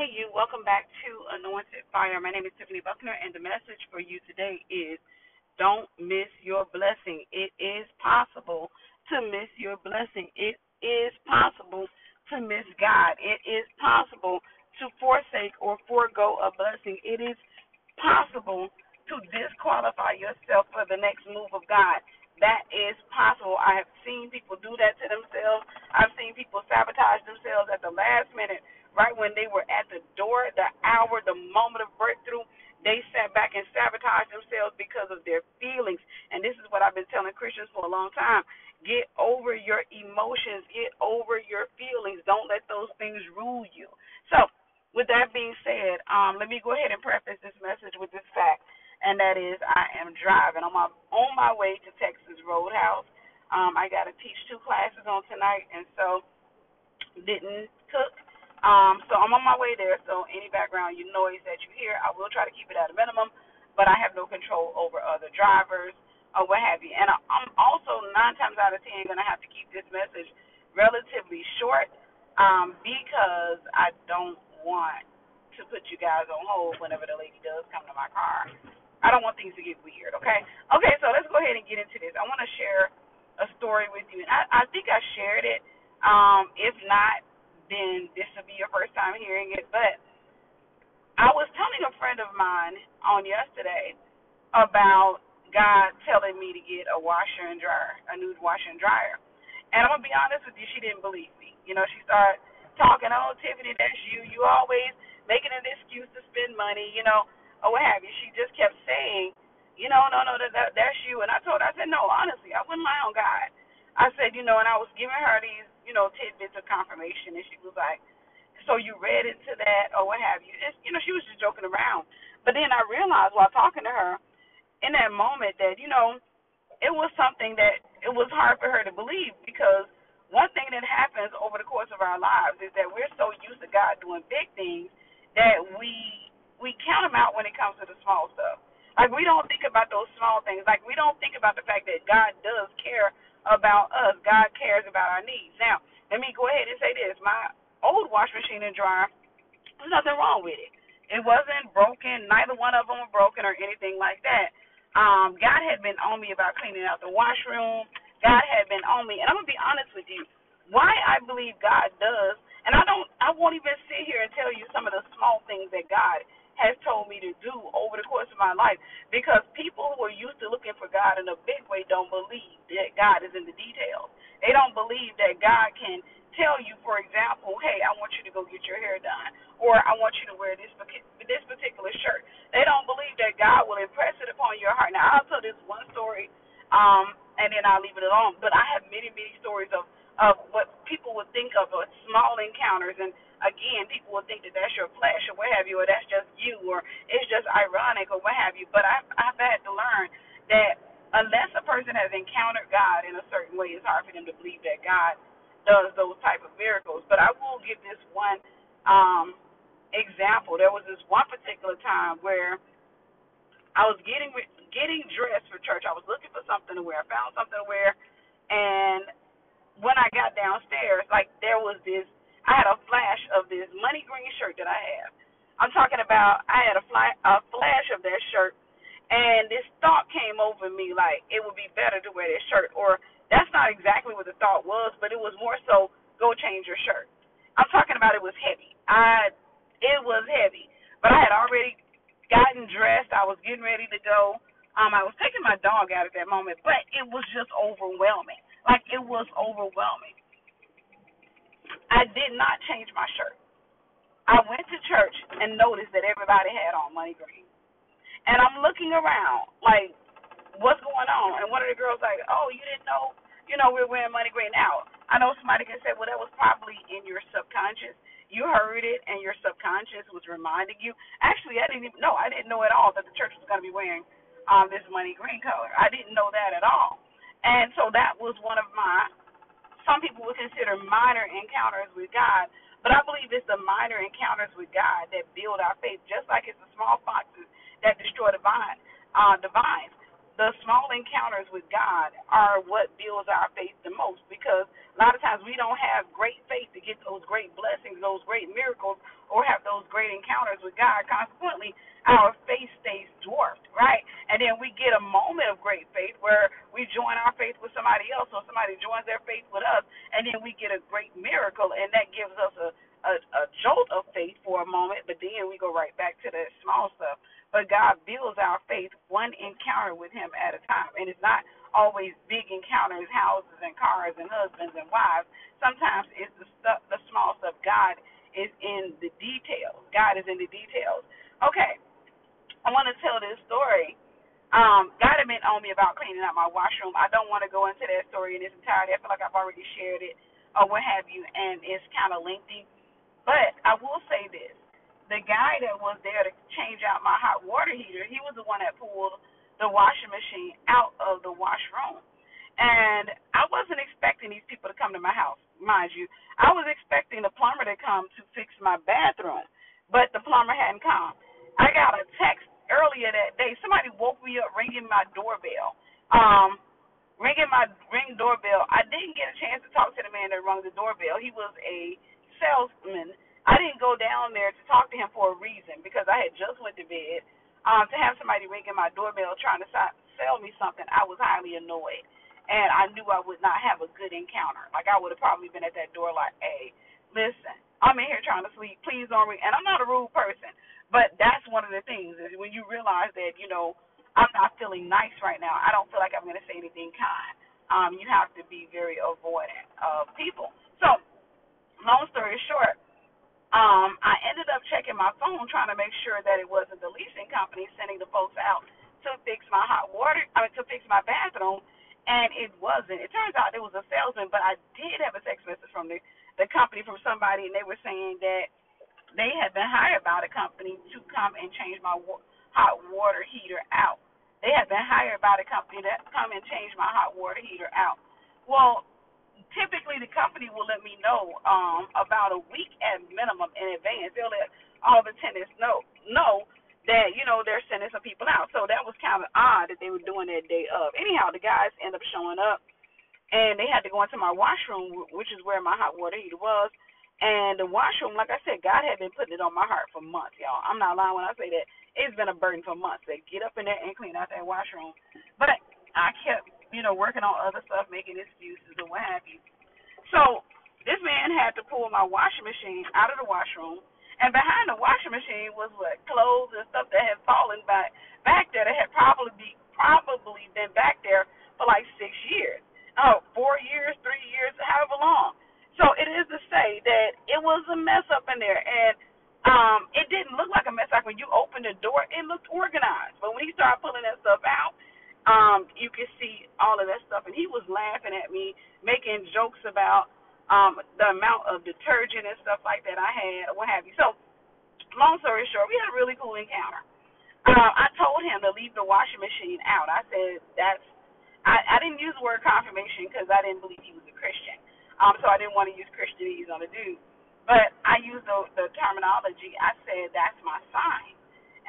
Hey, you. Welcome back to Anointed Fire. My name is Tiffany Buckner, and the message for you today is don't miss your blessing. It is possible to miss your blessing. It is possible to miss God. It is possible to forsake or forego a blessing. It is possible to disqualify yourself for the next move of God. That is possible. I have seen people do that to themselves. I've seen people sabotage themselves at the last minute right when they were at the door, the hour, the moment of breakthrough, they sat back and sabotaged themselves because of their feelings. And this is what I've been telling Christians for a long time. Get over your emotions, get over your feelings. Don't let those things rule you. So, with that being said, um, let me go ahead and preface this message with this fact, and that is I am driving. I'm on my way to Texas Roadhouse. Um, I got to teach two classes on tonight, and so didn't cook um, so I'm on my way there. So any background you noise that you hear, I will try to keep it at a minimum, but I have no control over other drivers or what have you. And I'm also nine times out of ten going to have to keep this message relatively short um, because I don't want to put you guys on hold whenever the lady does come to my car. I don't want things to get weird. Okay. Okay. So let's go ahead and get into this. I want to share a story with you, and I, I think I shared it. Um, if not, then this will be your first time hearing it. But I was telling a friend of mine on yesterday about God telling me to get a washer and dryer, a new washer and dryer. And I'm gonna be honest with you, she didn't believe me. You know, she started talking, "Oh, Tiffany, that's you. You always making an excuse to spend money, you know, or what have you." She just kept saying, "You know, no, no, that, that that's you." And I told her, I said, "No, honestly, I wouldn't lie on God." I said, you know, and I was giving her these you know, tidbits of confirmation. And she was like, so you read into that or what have you. It's, you know, she was just joking around. But then I realized while talking to her in that moment that, you know, it was something that it was hard for her to believe because one thing that happens over the course of our lives is that we're so used to God doing big things that we we count them out when it comes to the small stuff. Like we don't think about those small things. Like we don't think about the fact that God does care about us. God cares about our needs. Now, let me go ahead and say this. My old wash machine and dryer, there's nothing wrong with it. It wasn't broken. Neither one of them were broken or anything like that. Um, God had been on me about cleaning out the washroom. God had been on me, and I'm gonna be honest with you. Why I believe God does, and I don't, I won't even sit here and tell you some of the small things that God has told me to do over the course of my life. Because people who are used to looking for God in a big way don't believe that God is in the details. They don't believe that God can tell you, for example, hey, I want you to go get your hair done, or I want you to wear this this particular shirt. They don't believe that God will impress it upon your heart. Now, I'll tell this one story, um, and then I'll leave it alone. But I have many, many stories of of what people would think of as small encounters and again, people will think that that's your flesh or what have you, or that's just you, or it's just ironic or what have you. But I've, I've had to learn that unless a person has encountered God in a certain way, it's hard for them to believe that God does those type of miracles. But I will give this one um, example. There was this one particular time where I was getting getting dressed for church. I was looking for something to wear. I found something to wear, and when I got downstairs, like there was this I had a flash of this money green shirt that I have. I'm talking about I had a, fly, a flash of that shirt, and this thought came over me like it would be better to wear this shirt. Or that's not exactly what the thought was, but it was more so go change your shirt. I'm talking about it was heavy. I it was heavy, but I had already gotten dressed. I was getting ready to go. Um, I was taking my dog out at that moment, but it was just overwhelming. Like it was overwhelming. I did not change my shirt. I went to church and noticed that everybody had on money green. And I'm looking around, like, what's going on? And one of the girls like, oh, you didn't know, you know, we're wearing money green. Now, I know somebody can say, well, that was probably in your subconscious. You heard it, and your subconscious was reminding you. Actually, I didn't even know. I didn't know at all that the church was going to be wearing um, this money green color. I didn't know that at all. And so that was one of my some people would consider minor encounters with God, but I believe it's the minor encounters with God that build our faith, just like it's the small foxes that destroy the vine, uh, the vines. the small encounters with God are what builds our faith the most because a lot of times we don't have great faith to get those great blessings, those great miracles, or have those great encounters with God. Consequently, our faith stays? And then we get a moment of great faith where we join our faith with somebody else, or somebody joins their faith with us, and then we get a great miracle, and that gives us a a, a jolt of faith for a moment, but then we go right back to the small stuff. But God builds our faith one encounter with Him at a time, and it's not always big encounters, houses and cars and husbands and wives. Sometimes it's the stuff, the small stuff. God is in the details. God is in the details. Okay, I want to tell this story. Um, God had been on me about cleaning out my washroom. I don't want to go into that story in its entirety. I feel like I've already shared it or what have you, and it's kind of lengthy. But I will say this: the guy that was there to change out my hot water heater, he was the one that pulled the washing machine out of the washroom. And I wasn't expecting these people to come to my house, mind you. I was expecting the plumber to come to fix my bathroom, but the plumber hadn't come. I got a text earlier that day. Somebody woke me up ringing my doorbell. Um, ringing my ring doorbell. I didn't get a chance to talk to the man that rung the doorbell. He was a salesman. I didn't go down there to talk to him for a reason because I had just went to bed. Um, to have somebody ringing my doorbell trying to sell me something, I was highly annoyed, and I knew I would not have a good encounter. Like I would have probably been at that door like, "Hey, listen, I'm in here trying to sleep. Please don't ring." And I'm not a rude person, but that's one of the things is when you realize that you know I'm not feeling nice right now. I don't feel like I'm going to say anything kind. Um, you have to be very avoidant of people. So long story short, um, I ended up checking my phone trying to make sure that it wasn't the leasing company sending the folks out to fix my hot water, I mean to fix my bathroom, and it wasn't. It turns out it was a salesman, but I did have a text message from the the company from somebody, and they were saying that they had been hired by the company to come and change my wa- hot water heater out. They had been hired by the company to come and change my hot water heater out. Well, typically the company will let me know um about a week at minimum in advance. They'll let all the tenants know know that you know they're sending some people out. So that was kind of odd that they were doing that day of. Anyhow, the guys end up showing up, and they had to go into my washroom, which is where my hot water heater was. And the washroom, like I said, God had been putting it on my heart for months, y'all. I'm not lying when I say that. It's been a burden for months. They get up in there and clean out that washroom. But I kept you know, working on other stuff, making excuses or what have you. So this man had to pull my washing machine out of the washroom, and behind the washing machine was what clothes and stuff that had fallen back back there that had probably be, probably been back there for like six years, oh, four years, three years, however long. So it is to say that it was a mess up in there, and um, it didn't look like a mess. Like when you opened the door, it looked organized, but when he started pulling that stuff out um, you could see all of that stuff. And he was laughing at me, making jokes about um, the amount of detergent and stuff like that I had, or what have you. So, long story short, we had a really cool encounter. Uh, I told him to leave the washing machine out. I said that's. I, I didn't use the word confirmation because I didn't believe he was a Christian. Um, so I didn't want to use Christianese on the dude. But I used the, the terminology. I said that's my sign.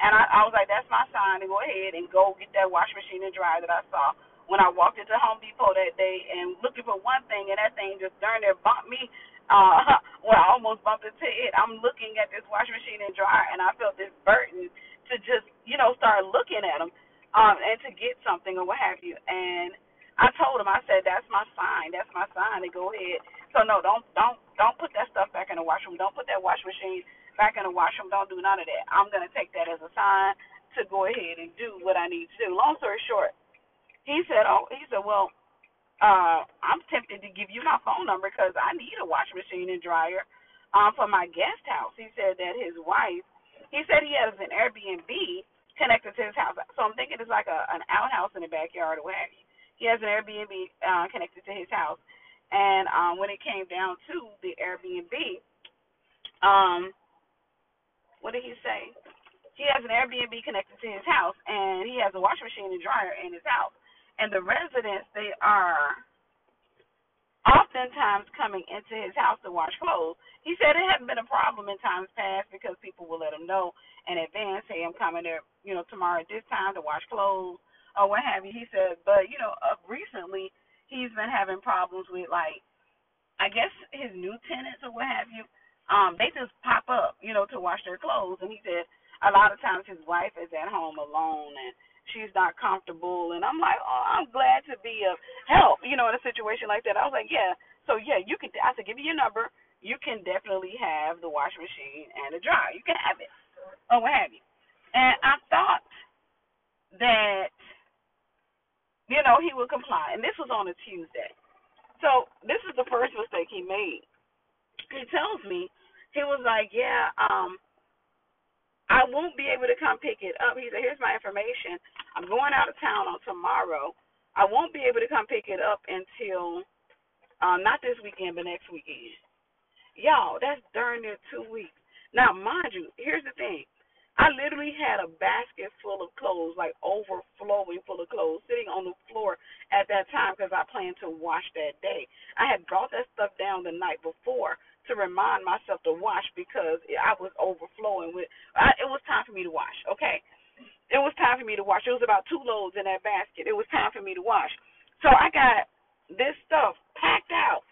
And I, I was like, that's my sign to go ahead and go get that washing machine and dryer that I saw when I walked into Home Depot that day and looking for one thing, and that thing just darn near bumped me. Uh, well, I almost bumped into it. I'm looking at this washing machine and dryer, and I felt this burden to just, you know, start looking at them um, and to get something or what have you. And I told him, I said, that's my sign. That's my sign to go ahead. So no, don't don't don't put that stuff back in the washroom. Don't put that washing machine back in the washroom. Don't do none of that. I'm gonna take that as a sign to go ahead and do what I need to do. Long story short, he said, "Oh, he said, well, uh, I'm tempted to give you my phone number because I need a washing machine and dryer um, for my guest house." He said that his wife, he said he has an Airbnb connected to his house. So I'm thinking it's like a an outhouse in the backyard or what have you. He has an Airbnb uh, connected to his house, and um, when it came down to the Airbnb, um, what did he say? He has an Airbnb connected to his house, and he has a washing machine and dryer in his house. And the residents, they are oftentimes coming into his house to wash clothes. He said it hadn't been a problem in times past because people will let him know in advance, hey, I'm coming there, you know, tomorrow at this time to wash clothes or what have you. He said, but you know, uh, recently he's been having problems with like, I guess his new tenants or what have you. Um, they just pop up, you know, to wash their clothes, and he said a lot of times his wife is at home alone and she's not comfortable, and I'm like, oh, I'm glad to be of help, you know, in a situation like that. I was like, yeah, so yeah, you can. I said, give me your number. You can definitely have the wash machine and the dryer. You can have it, or what have you. And I thought that, you know, he would comply. And this was on a Tuesday. So this is the first mistake he made. He tells me, he was like, yeah, um, I won't be able to come pick it up. He said, here's my information. I'm going out of town on tomorrow. I won't be able to come pick it up until, um, not this weekend, but next weekend. Y'all, that's darn near two weeks. Now, mind you, here's the thing. I literally had a basket full of clothes, like overflowing full of clothes, sitting on the floor at that time because I planned to wash that day. I had brought that stuff down the night before to remind myself to wash because I was overflowing with. I, it was time for me to wash. Okay, it was time for me to wash. It was about two loads in that basket. It was time for me to wash. So I got this stuff packed out,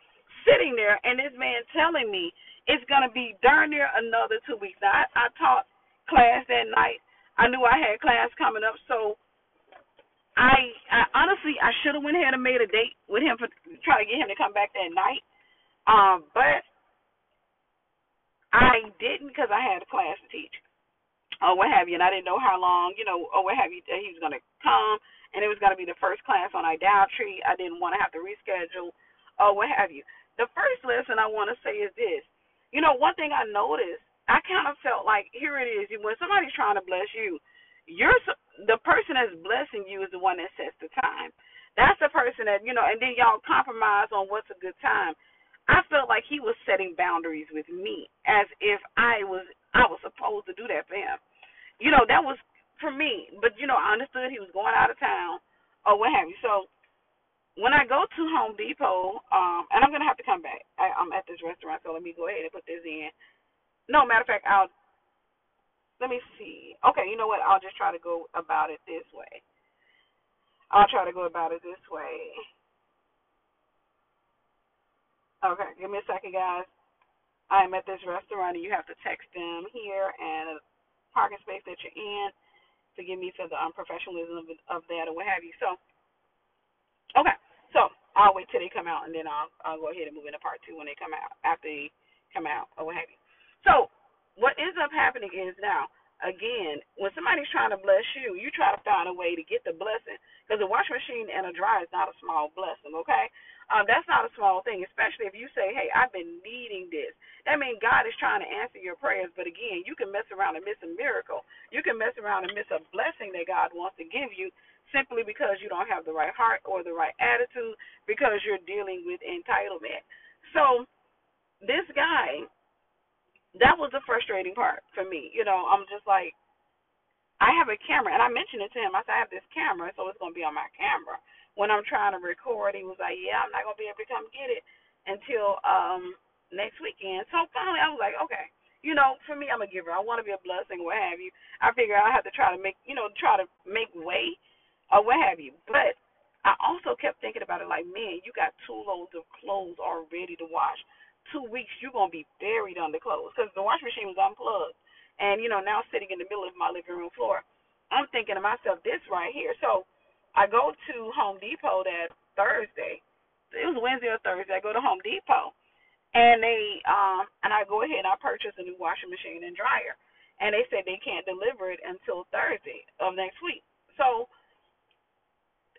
sitting there, and this man telling me it's gonna be darn near another two weeks. Now I, I taught class that night. I knew I had class coming up, so I, I honestly I should have went ahead and made a date with him for try to get him to come back that night. Um, but I didn't because I had a class to teach or what have you, and I didn't know how long, you know, or what have you, that he was going to come, and it was going to be the first class on idolatry. I didn't want to have to reschedule or what have you. The first lesson I want to say is this. You know, one thing I noticed I kind of felt like here it is. When somebody's trying to bless you, you're the person that's blessing you is the one that sets the time. That's the person that you know, and then y'all compromise on what's a good time. I felt like he was setting boundaries with me, as if I was I was supposed to do that for him. You know, that was for me. But you know, I understood he was going out of town or what have you. So when I go to Home Depot, um, and I'm gonna have to come back. I, I'm at this restaurant, so let me go ahead and put this in. No, matter of fact, I'll let me see. Okay, you know what? I'll just try to go about it this way. I'll try to go about it this way. Okay, give me a second, guys. I am at this restaurant, and you have to text them here and a parking space that you're in. Forgive me for the um, unprofessionalism of, of that or what have you. So, okay, so I'll wait till they come out, and then I'll I'll go ahead and move into part two when they come out after they come out or what have you. So what ends up happening is now, again, when somebody's trying to bless you, you try to find a way to get the blessing. Because a washing machine and a dryer is not a small blessing, okay? Um, that's not a small thing, especially if you say, hey, I've been needing this. That means God is trying to answer your prayers. But again, you can mess around and miss a miracle. You can mess around and miss a blessing that God wants to give you simply because you don't have the right heart or the right attitude because you're dealing with entitlement. So this guy that was the frustrating part for me. You know, I'm just like, I have a camera, and I mentioned it to him. I said, I have this camera, so it's going to be on my camera. When I'm trying to record, he was like, Yeah, I'm not going to be able to come get it until um next weekend. So finally, I was like, Okay. You know, for me, I'm a giver. I want to be a blessing, what have you. I figure I have to try to make, you know, try to make way or what have you. But I also kept thinking about it like, man, you got two loads of clothes all ready to wash two weeks you're gonna be buried under clothes because the washing machine was unplugged, and you know now sitting in the middle of my living room floor, I'm thinking to myself, this right here. So I go to Home Depot that Thursday. It was Wednesday or Thursday. I go to Home Depot, and they um and I go ahead and I purchase a new washing machine and dryer, and they said they can't deliver it until Thursday of next week. So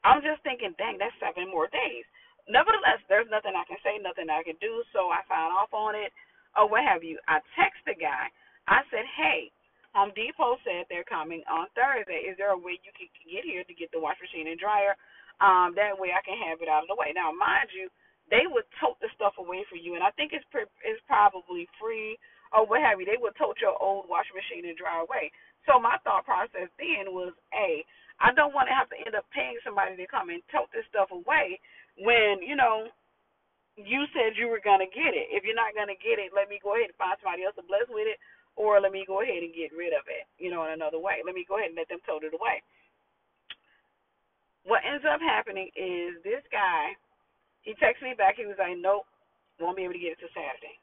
I'm just thinking, dang, that's seven more days nevertheless, there's nothing I can say, nothing I can do, so I sign off on it or what have you. I text the guy. I said, hey, Home Depot said they're coming on Thursday. Is there a way you can get here to get the wash machine and dryer? Um, that way I can have it out of the way. Now, mind you, they would tote the stuff away for you, and I think it's pre- it's probably free or what have you. They would tote your old washing machine and dryer away. So my thought process then was, a, I don't want to have to end up paying somebody to come and tote this stuff away when you know you said you were gonna get it. If you're not gonna get it, let me go ahead and find somebody else to bless with it, or let me go ahead and get rid of it. You know, in another way. Let me go ahead and let them tote it away. What ends up happening is this guy, he texts me back. He was like, "Nope, won't be able to get it till Saturday."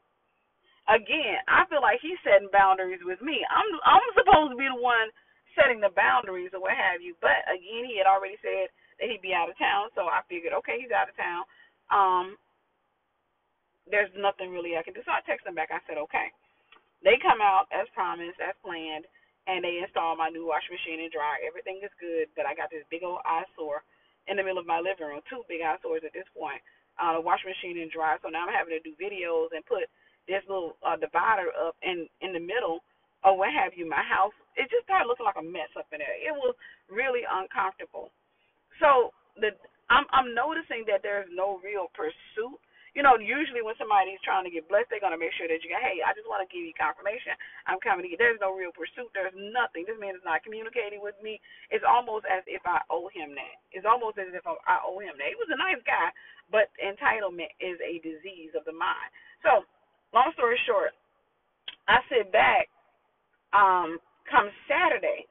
Again, I feel like he's setting boundaries with me. I'm I'm supposed to be the one setting the boundaries or what have you. But again, he had already said he'd be out of town, so I figured, okay, he's out of town. Um, there's nothing really I can do. So I texted him back. I said, okay. They come out as promised, as planned, and they install my new washing machine and dryer. Everything is good, but I got this big old eyesore in the middle of my living room, two big eyesores at this point. Uh, the washing machine and dryer. So now I'm having to do videos and put this little uh, divider up in in the middle or what have you. My house it just started looking like a mess up in there. It was really uncomfortable. So the I'm I'm noticing that there's no real pursuit you know, usually when somebody's trying to get blessed, they're gonna make sure that you go, hey, I just want to give you confirmation. I'm coming to get. There's no real pursuit. There's nothing. This man is not communicating with me. It's almost as if I owe him that. It's almost as if I owe him that. He was a nice guy, but entitlement is a disease of the mind. So, long story short, I sit back. Um, come Saturday,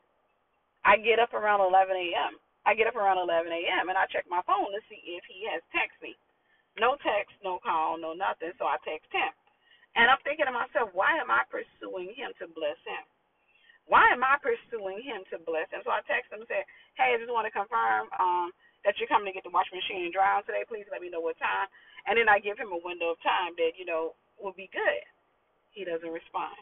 I get up around 11 a.m. I get up around 11 a.m. and I check my phone to see if he has texted me. No text, no call, no nothing. So I text him. And I'm thinking to myself, why am I pursuing him to bless him? Why am I pursuing him to bless him? So I text him and say, hey, I just want to confirm um, that you're coming to get the washing machine and dry today. Please let me know what time. And then I give him a window of time that, you know, will be good. He doesn't respond.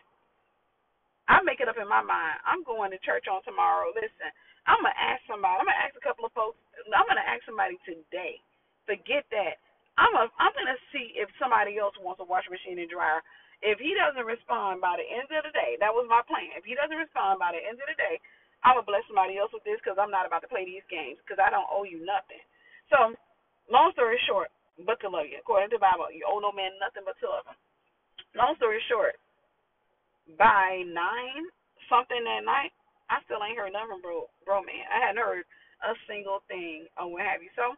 I make it up in my mind. I'm going to church on tomorrow. Listen, I'm to ask somebody. I'm going to ask a couple of folks. I'm going to ask somebody today. Forget that. I'm a, I'm gonna see if somebody else wants a washing machine and dryer. If he doesn't respond by the end of the day, that was my plan. If he doesn't respond by the end of the day, I'm gonna bless somebody else with this because I'm not about to play these games because I don't owe you nothing. So, long story short, to love you. According to the Bible, you owe no man nothing but to love him. Long story short, by nine something that night, I still ain't heard nothing from bro, bro man. I hadn't heard a single thing or what have you. So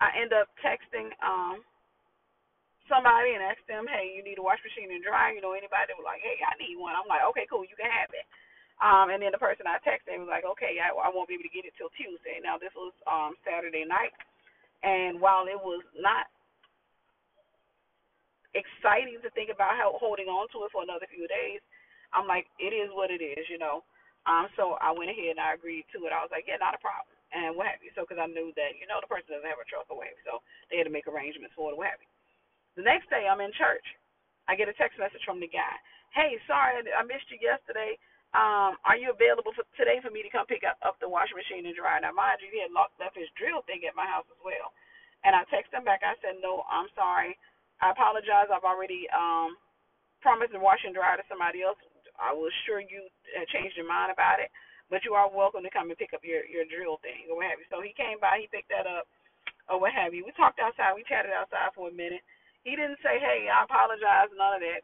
I end up texting um somebody and asked them, hey, you need a wash machine and dryer? You know anybody? They were like, hey, I need one. I'm like, okay, cool, you can have it. Um, and then the person I texted was like, okay, I, I won't be able to get it till Tuesday. Now this was um Saturday night, and while it was not exciting to think about how holding on to it for another few days, I'm like, it is what it is, you know. Um, so I went ahead and I agreed to it. I was like, yeah, not a problem and what have you. So, because I knew that, you know, the person doesn't have a truck or what. So, they had to make arrangements for it what have you. The next day, I'm in church. I get a text message from the guy. Hey, sorry, I missed you yesterday. Um, are you available for today for me to come pick up, up the washing machine and dryer? Now, mind you, he had locked left his drill thing at my house as well. And I texted him back. I said, no, I'm sorry. I apologize. I've already um, promised to wash and dryer to somebody else. I was sure you changed your mind about it but you are welcome to come and pick up your your drill thing or what have you. So he came by, he picked that up or what have you. We talked outside, we chatted outside for a minute. He didn't say, "Hey, I apologize," none of that,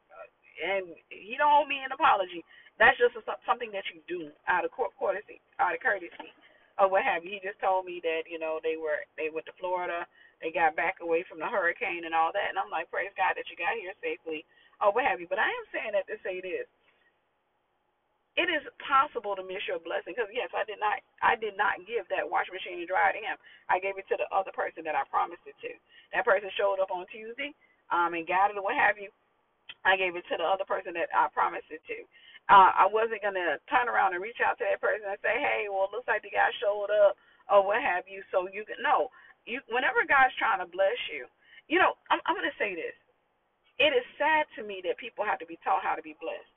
and he don't owe me an apology. That's just a, something that you do out of courtesy, out of courtesy, or what have you. He just told me that you know they were they went to Florida, they got back away from the hurricane and all that, and I'm like, praise God that you got here safely, or what have you. But I am saying that to say this it is possible to miss your blessing because yes, I did not I did not give that washing machine and dryer to him. I gave it to the other person that I promised it to. That person showed up on Tuesday, um, and got it or what have you. I gave it to the other person that I promised it to. Uh, I wasn't gonna turn around and reach out to that person and say, Hey, well it looks like the guy showed up or what have you, so you can no. You whenever God's trying to bless you, you know, I'm I'm gonna say this. It is sad to me that people have to be taught how to be blessed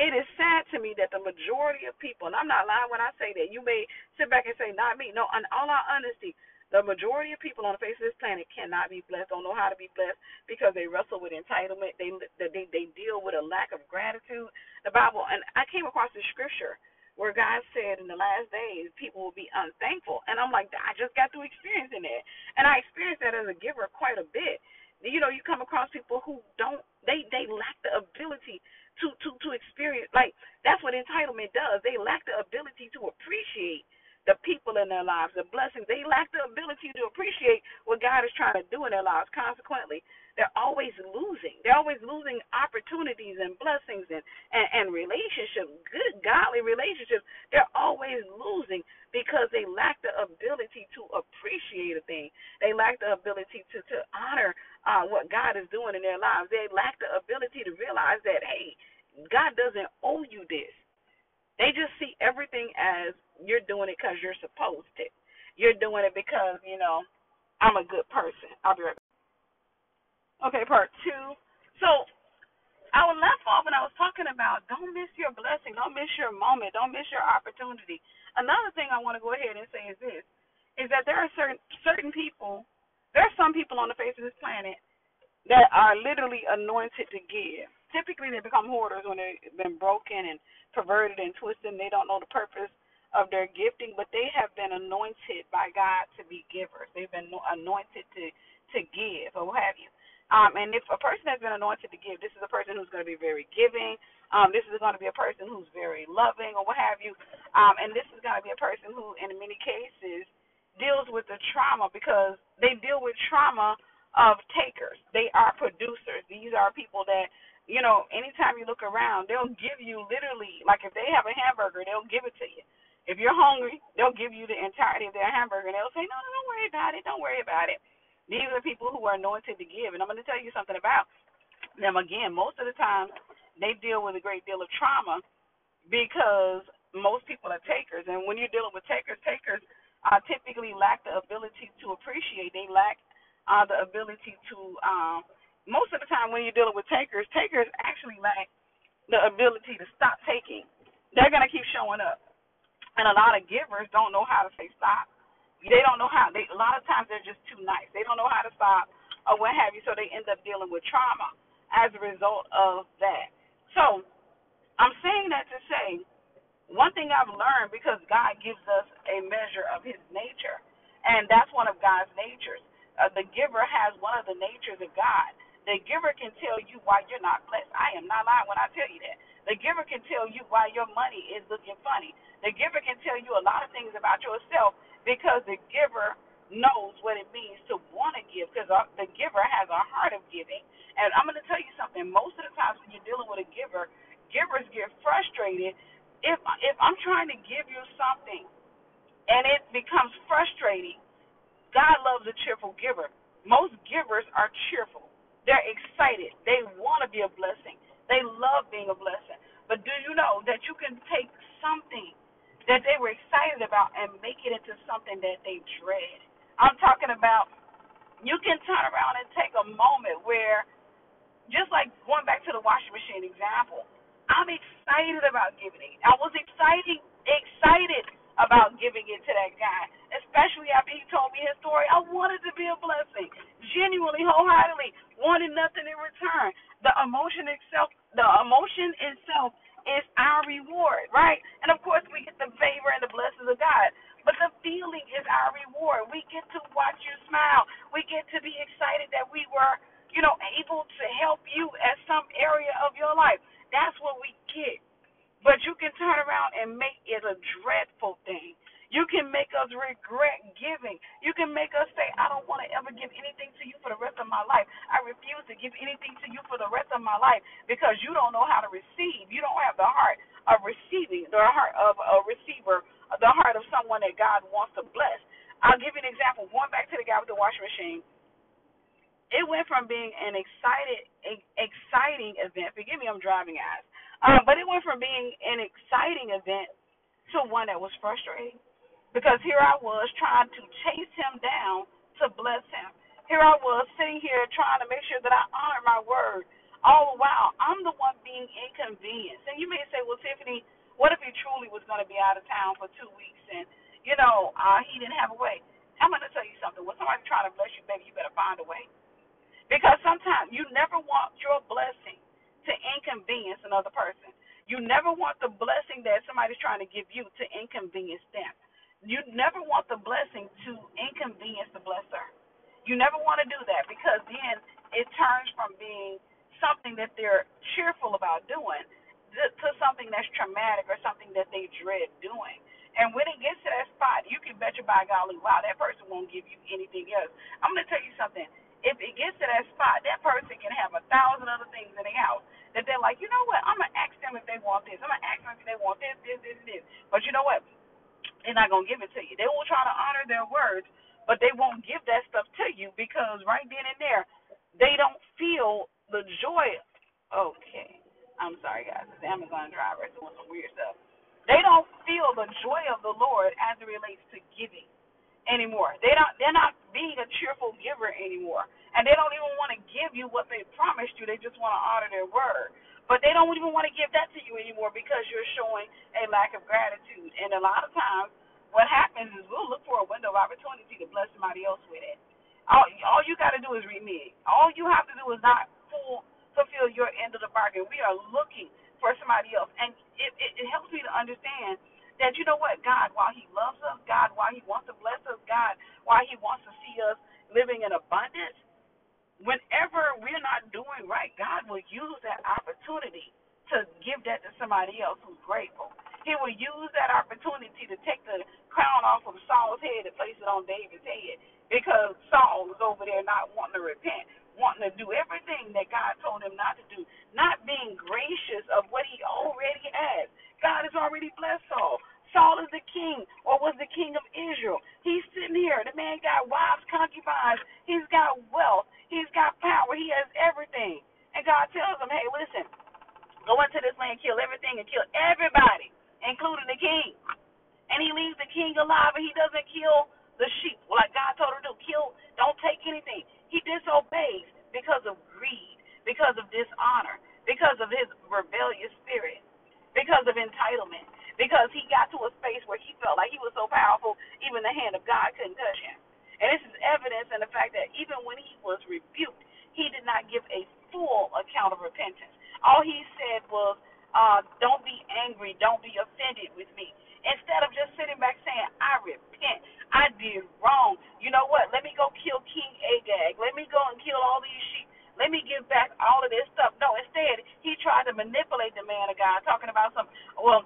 it is sad to me that the majority of people, and I'm not lying when I say that, you may sit back and say, not me. No, in all our honesty, the majority of people on the face of this planet cannot be blessed, don't know how to be blessed because they wrestle with entitlement. They they they deal with a lack of gratitude. The Bible, and I came across this scripture where God said in the last days people will be unthankful, and I'm like, I just got through experiencing that, and I experienced that as a giver quite a bit. You know, you come across people who don't they they lack the ability to to to experience like that's what entitlement does. They lack the ability to appreciate the people in their lives, the blessings. They lack the ability to appreciate what God is trying to do in their lives. Consequently, they're always losing. They're always losing opportunities and blessings and, and, and relationships, good, godly relationships. They're always losing because they lack the ability to appreciate a thing. They lack the ability to, to honor uh, what God is doing in their lives. They lack the ability to realize that, hey, God doesn't owe you this. They just see everything as you're doing it because you're supposed to. You're doing it because, you know, I'm a good person. I'll be right back. Okay, part two. So I was left off and I was talking about don't miss your blessing, don't miss your moment, don't miss your opportunity. Another thing I want to go ahead and say is this is that there are certain certain people there are some people on the face of this planet that are literally anointed to give. Typically they become hoarders when they've been broken and perverted and twisted and they don't know the purpose of their gifting, but they have been anointed by God to be givers. They've been anointed to to give or what have you. Um, and if a person has been anointed to give, this is a person who's going to be very giving. Um, this is going to be a person who's very loving or what have you. Um, and this is going to be a person who, in many cases, deals with the trauma because they deal with trauma of takers. They are producers. These are people that, you know, anytime you look around, they'll give you literally, like if they have a hamburger, they'll give it to you. If you're hungry, they'll give you the entirety of their hamburger and they'll say, no, no, don't worry about it. Don't worry about it. These are people who are anointed to give. And I'm going to tell you something about them again. Most of the time, they deal with a great deal of trauma because most people are takers. And when you're dealing with takers, takers uh, typically lack the ability to appreciate. They lack uh, the ability to, um, most of the time when you're dealing with takers, takers actually lack the ability to stop taking. They're going to keep showing up. And a lot of givers don't know how to say stop. They don't know how. They a lot of times they're just too nice. They don't know how to stop or what have you. So they end up dealing with trauma as a result of that. So I'm saying that to say one thing I've learned because God gives us a measure of His nature, and that's one of God's natures. Uh, the giver has one of the natures of God. The giver can tell you why you're not blessed. I am not lying when I tell you that. The giver can tell you why your money is looking funny. The giver can tell you a lot of things about yourself because the giver knows what it means to want to give because uh, the giver has a heart of giving. And I'm going to tell you something. Most of the times when you're dealing with a giver, givers get frustrated. If if I'm trying to give you something and it becomes frustrating, God loves a cheerful giver. Most givers are cheerful. They're excited. They want to be a blessing. They love being a blessing. But do you know that you can take something that they were excited about and make it into something that they dread. I'm talking about you can turn around and take a moment where, just like going back to the washing machine example, I'm excited about giving it. I was excited, excited about giving it to that guy, especially after he told me his story. I wanted to be a blessing, genuinely, wholeheartedly, wanted nothing in return. The emotion itself, the emotion itself is our reward, right? And of course, we get the favor and the blessings of God. But the feeling is our reward. We get to watch you smile. We get to be excited that we were, you know, able to help you at some area of your life. That's what we get. But you can turn around and make it a dreadful thing. Make us regret giving. You can make us say, I don't want to ever give anything to you for the rest of my life. I refuse to give anything to you for the rest of my life because you don't know how to receive. You don't have the heart of receiving, the heart of a receiver, the heart of someone that God wants to bless. I'll give you an example. Going back to the guy with the washing machine, it went from being an excited, exciting event. Forgive me, I'm driving, guys. Uh, but it went from being an exciting event to one that was frustrating because here I was trying to chase him down to bless him. Here I was sitting here trying to make sure that I honor my word. All the while, I'm the one being inconvenienced. And you may say, well, Tiffany, what if he truly was going to be out of town for two weeks and, you know, uh, he didn't have a way? I'm going to tell you something. When somebody's trying to bless you, baby, you better find a way. Because sometimes you never want your blessing to inconvenience another person. You never want the blessing that somebody's trying to give you to inconvenience them. You never want the blessing to inconvenience the blesser. You never want to do that because then it turns from being something that they're cheerful about doing to something that's traumatic or something that they dread doing. And when it gets to that spot, you, can bet your by golly, wow, that person won't give you anything else. I'm going to tell you something. If it gets to that spot, that person can have a thousand other things in their house that they're like, you know what, I'm going to ask them if they want this. I'm going to ask them if they want this, this, this, this. But you know what? They're not to give it to you. They will try to honor their words, but they won't give that stuff to you because right then and there, they don't feel the joy. Okay. I'm sorry, guys. It's Amazon driver doing some weird stuff. They don't feel the joy of the Lord as it relates to giving anymore. They don't. They're not being a cheerful giver anymore, and they don't even want to give you what they promised you. They just want to honor their word, but they don't even want to give that to you anymore because you're showing a lack of gratitude. And a lot of times, what happens is we'll look for a window of opportunity to bless somebody else with it. All, all you got to do is renege. All you have to do is not full, fulfill your end of the bargain. We are looking for somebody else. And it, it, it helps me to understand that, you know what, God, while He loves us, God, while He wants to bless us, God, while He wants to see us living in abundance, whenever we're not doing right, God will use that opportunity to give that to somebody else who's grateful. He will use that opportunity to take the crown off of Saul's head and place it on David's head because Saul was over there not wanting to repent wanting to do everything that God told him not to do, not being gracious of what he already has. God has already blessed Saul. Saul is the king, or was the king of Israel. He's sitting here. The man got wives, concubines. He's got wealth. He's got power. He has everything. And God tells him, hey, listen, go into this land, kill everything, and kill everybody, including the king. And he leaves the king alive, and he doesn't kill the sheep like God told him to do. Kill, don't take anything. He disobeys because of greed, because of dishonor, because of his rebellious spirit, because of entitlement, because he got to a space where he felt like he was so powerful, even the hand of God couldn't touch him. And this is evidence in the fact that even when he was rebuked, he did not give a full account of repentance. All he said was, uh, don't be angry, don't be offended with me. Instead of just sitting back saying, I repent, I did wrong. You know what? Let me go kill King Agag. Let me go and kill all these sheep. Let me give back all of this stuff. No, instead, he tried to manipulate the man of God, talking about some, well,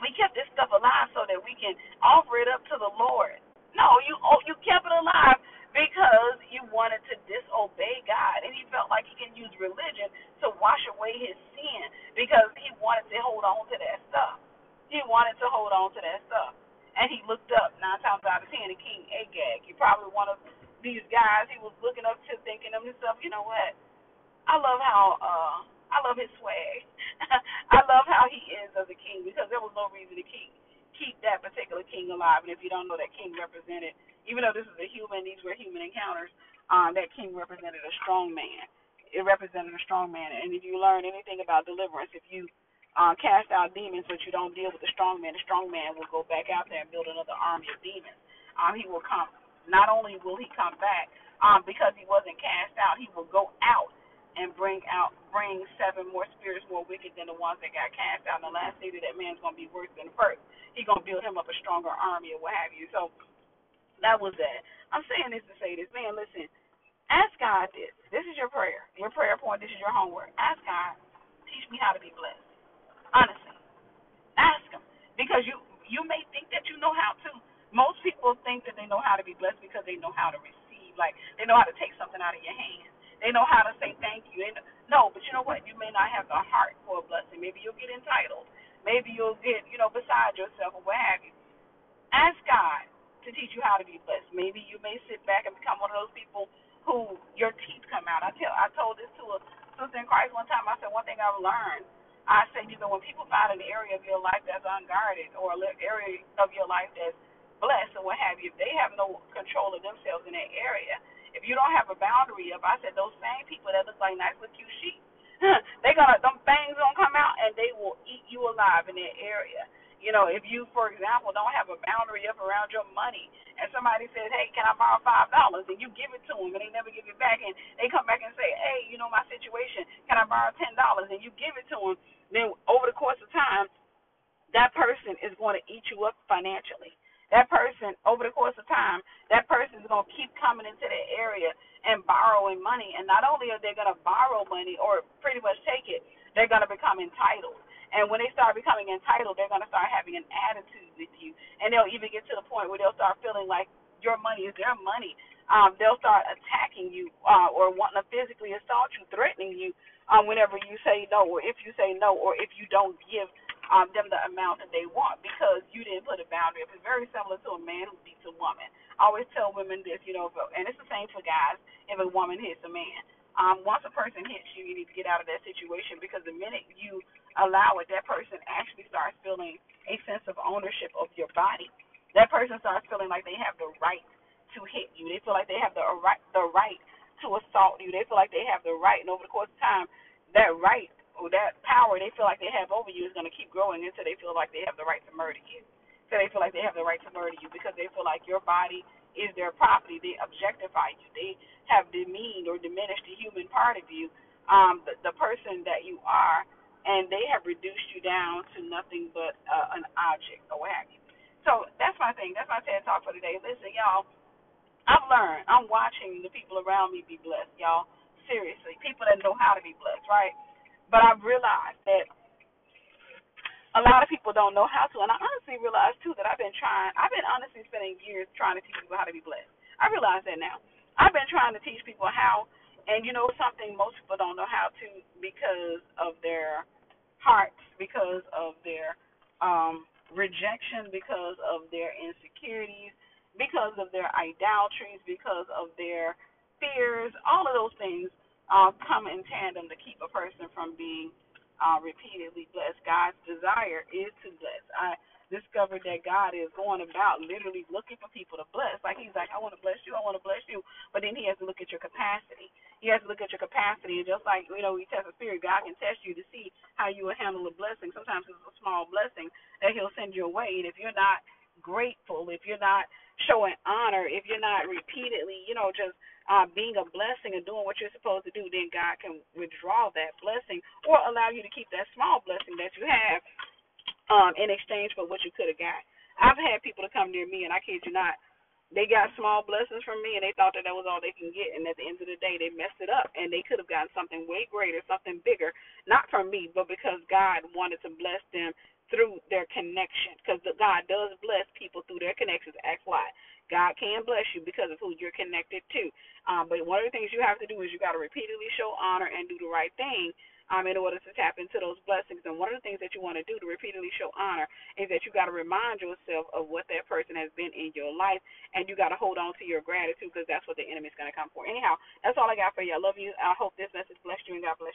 we kept this stuff alive so that we can offer it up to the Lord. No, you oh, you kept it alive because you wanted to disobey God, and he felt like he can use religion to wash away his sin because he wanted to hold on to that stuff. He wanted to hold on to that stuff and he looked up nine times out of ten to King Agag. He probably one of these guys he was looking up to, thinking of himself, you know what? I love how uh I love his swag. I love how he is as a king because there was no reason to keep keep that particular king alive. And if you don't know, that king represented, even though this is a human, these were human encounters. Um, that king represented a strong man. It represented a strong man. And if you learn anything about deliverance, if you uh, cast out demons, but you don't deal with the strong man, the strong man will go back out there and build another army of demons. Um, he will come. Not only will he come back um, because he wasn't cast out, he will go out and bring out bring seven more spirits more wicked than the ones that got cast out. And the last day that that man's gonna be worse than the first. He's gonna build him up a stronger army or what have you. So that was that. I'm saying this to say this, man. Listen, ask God this. This is your prayer, your prayer point. This is your homework. Ask God, teach me how to be blessed. Honestly, ask them because you you may think that you know how to. Most people think that they know how to be blessed because they know how to receive, like they know how to take something out of your hand. They know how to say thank you. And no, but you know what? You may not have the heart for a blessing. Maybe you'll get entitled. Maybe you'll get, you know, beside yourself or what have you. Ask God to teach you how to be blessed. Maybe you may sit back and become one of those people who your teeth come out. I tell I told this to a sister in Christ one time. I said one thing I've learned I say, you know, when people find an area of your life that's unguarded or an area of your life that's blessed or what have you, if they have no control of themselves in that area, if you don't have a boundary up, I said those same people that look like nice little cute sheep, they gonna them things gonna come out and they will eat you alive in that area. You know, if you, for example, don't have a boundary up around your money, and somebody says, "Hey, can I borrow five dollars?" and you give it to them, and they never give it back, and they come back and say, "Hey, you know my situation, can I borrow ten dollars?" and you give it to them, then over the course of time, that person is going to eat you up financially. That person, over the course of time, that person is going to keep coming into that area and borrowing money. And not only are they going to borrow money or pretty much take it, they're going to become entitled. And when they start becoming entitled, they're going to start having an attitude with you. And they'll even get to the point where they'll start feeling like your money is their money. Um, they'll start attacking you uh, or wanting to physically assault you, threatening you um, whenever you say no, or if you say no, or if you don't give um, them the amount that they want because you didn't put a boundary up. It's very similar to a man who beats a woman. I always tell women this, you know, and it's the same for guys. If a woman hits a man, um, once a person hits you, you need to get out of that situation because the minute you allow it, that person actually starts feeling a sense of ownership of your body. That person starts feeling like they have the right to hit you. They feel like they have the right the right to assault you. They feel like they have the right, and over the course of time, that right that power they feel like they have over you is going to keep growing until they feel like they have the right to murder you. So they feel like they have the right to murder you because they feel like your body is their property. They objectify you. They have demeaned or diminished the human part of you, um, the, the person that you are, and they have reduced you down to nothing but uh, an object or what have you. So that's my thing. That's my TED talk for today. Listen, y'all. I've learned. I'm watching the people around me be blessed, y'all. Seriously, people that know how to be blessed, right? But I've realized that a lot of people don't know how to, and I honestly realized too that I've been trying. I've been honestly spending years trying to teach people how to be blessed. I realize that now. I've been trying to teach people how, and you know something most people don't know how to because of their hearts, because of their um, rejection, because of their insecurities, because of their idolatries, because of their fears, all of those things uh, come in tandem to keep a person from being uh, repeatedly blessed. God's desire is to bless. I discovered that God is going about literally looking for people to bless. Like He's like, I want to bless you, I want to bless you. But then He has to look at your capacity. He has to look at your capacity. And just like, you know, we test the spirit, God can test you to see how you will handle a blessing. Sometimes it's a small blessing that He'll send you away. And if you're not grateful, if you're not showing honor, if you're not repeatedly, you know, just uh, being a blessing and doing what you're supposed to do, then God can withdraw that blessing or allow you to keep that small blessing that you have um, in exchange for what you could have got. I've had people to come near me, and I kid you not, they got small blessings from me, and they thought that that was all they can get. And at the end of the day, they messed it up, and they could have gotten something way greater, something bigger, not from me, but because God wanted to bless them through their connection. Because God does bless people through their connections. Ask why. God can bless you because of who you're connected to. Um, but one of the things you have to do is you got to repeatedly show honor and do the right thing um, in order to tap into those blessings. And one of the things that you want to do to repeatedly show honor is that you got to remind yourself of what that person has been in your life, and you got to hold on to your gratitude because that's what the enemy is going to come for. Anyhow, that's all I got for you. I love you. I hope this message blessed you, and God bless you.